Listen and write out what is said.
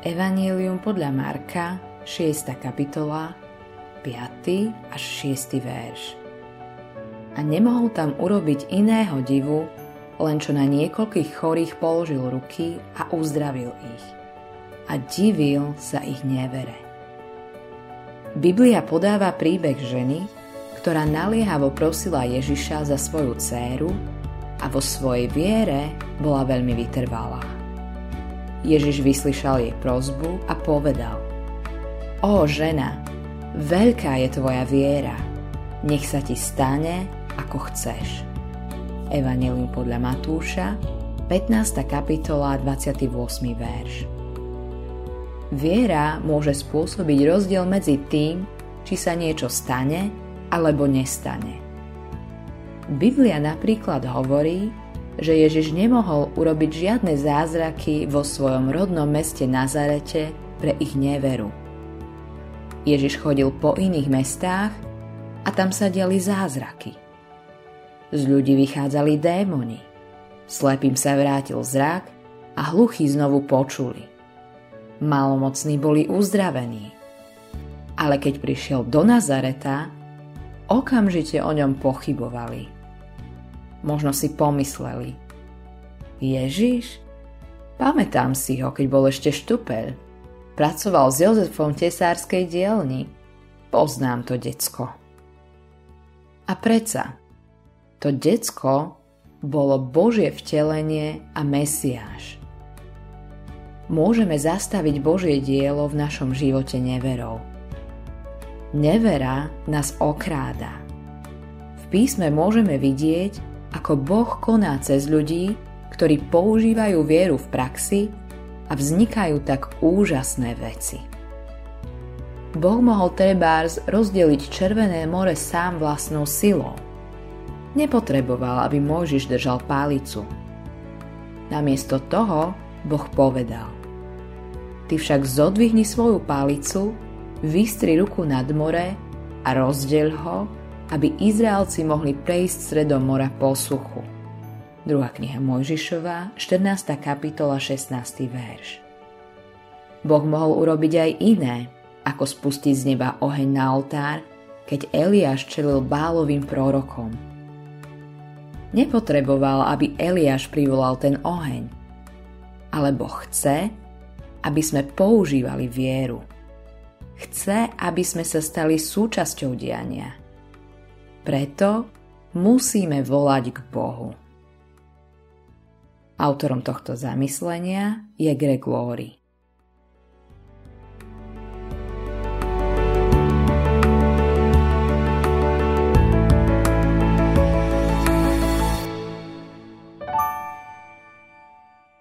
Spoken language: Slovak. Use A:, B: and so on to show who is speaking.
A: Evangelium podľa Marka, 6. kapitola, 5. až 6. verš. A nemohol tam urobiť iného divu, len čo na niekoľkých chorých položil ruky a uzdravil ich. A divil sa ich nevere. Biblia podáva príbeh ženy, ktorá naliehavo prosila Ježiša za svoju dceru a vo svojej viere bola veľmi vytrvalá. Ježiš vyslyšal jej prozbu a povedal Ó žena, veľká je tvoja viera, nech sa ti stane, ako chceš. Evangelium podľa Matúša, 15. kapitola, 28. verš. Viera môže spôsobiť rozdiel medzi tým, či sa niečo stane alebo nestane. Biblia napríklad hovorí, že Ježiš nemohol urobiť žiadne zázraky vo svojom rodnom meste Nazarete pre ich neveru. Ježiš chodil po iných mestách a tam sa diali zázraky. Z ľudí vychádzali démoni. Slepým sa vrátil zrak a hluchí znovu počuli. Malomocní boli uzdravení. Ale keď prišiel do Nazareta, okamžite o ňom pochybovali. Možno si pomysleli. Ježiš? Pamätám si ho, keď bol ešte štupel. Pracoval s Jozefom v tesárskej dielni. Poznám to decko. A preca, to decko bolo Božie vtelenie a Mesiáš. Môžeme zastaviť Božie dielo v našom živote neverou. Nevera nás okráda. V písme môžeme vidieť, ako Boh koná cez ľudí, ktorí používajú vieru v praxi a vznikajú tak úžasné veci. Boh mohol trebárs rozdeliť Červené more sám vlastnou silou. Nepotreboval, aby Mojžiš držal pálicu. Namiesto toho Boh povedal Ty však zodvihni svoju pálicu vystri ruku nad more a rozdeľ ho, aby Izraelci mohli prejsť stredom mora po suchu. Druhá kniha Mojžišova, 14. kapitola, 16. verš. Boh mohol urobiť aj iné, ako spustiť z neba oheň na oltár, keď Eliáš čelil bálovým prorokom. Nepotreboval, aby Eliáš privolal ten oheň, ale Boh chce, aby sme používali vieru – Chce, aby sme sa stali súčasťou diania. Preto musíme volať k Bohu. Autorom tohto zamyslenia je Greg Laurie.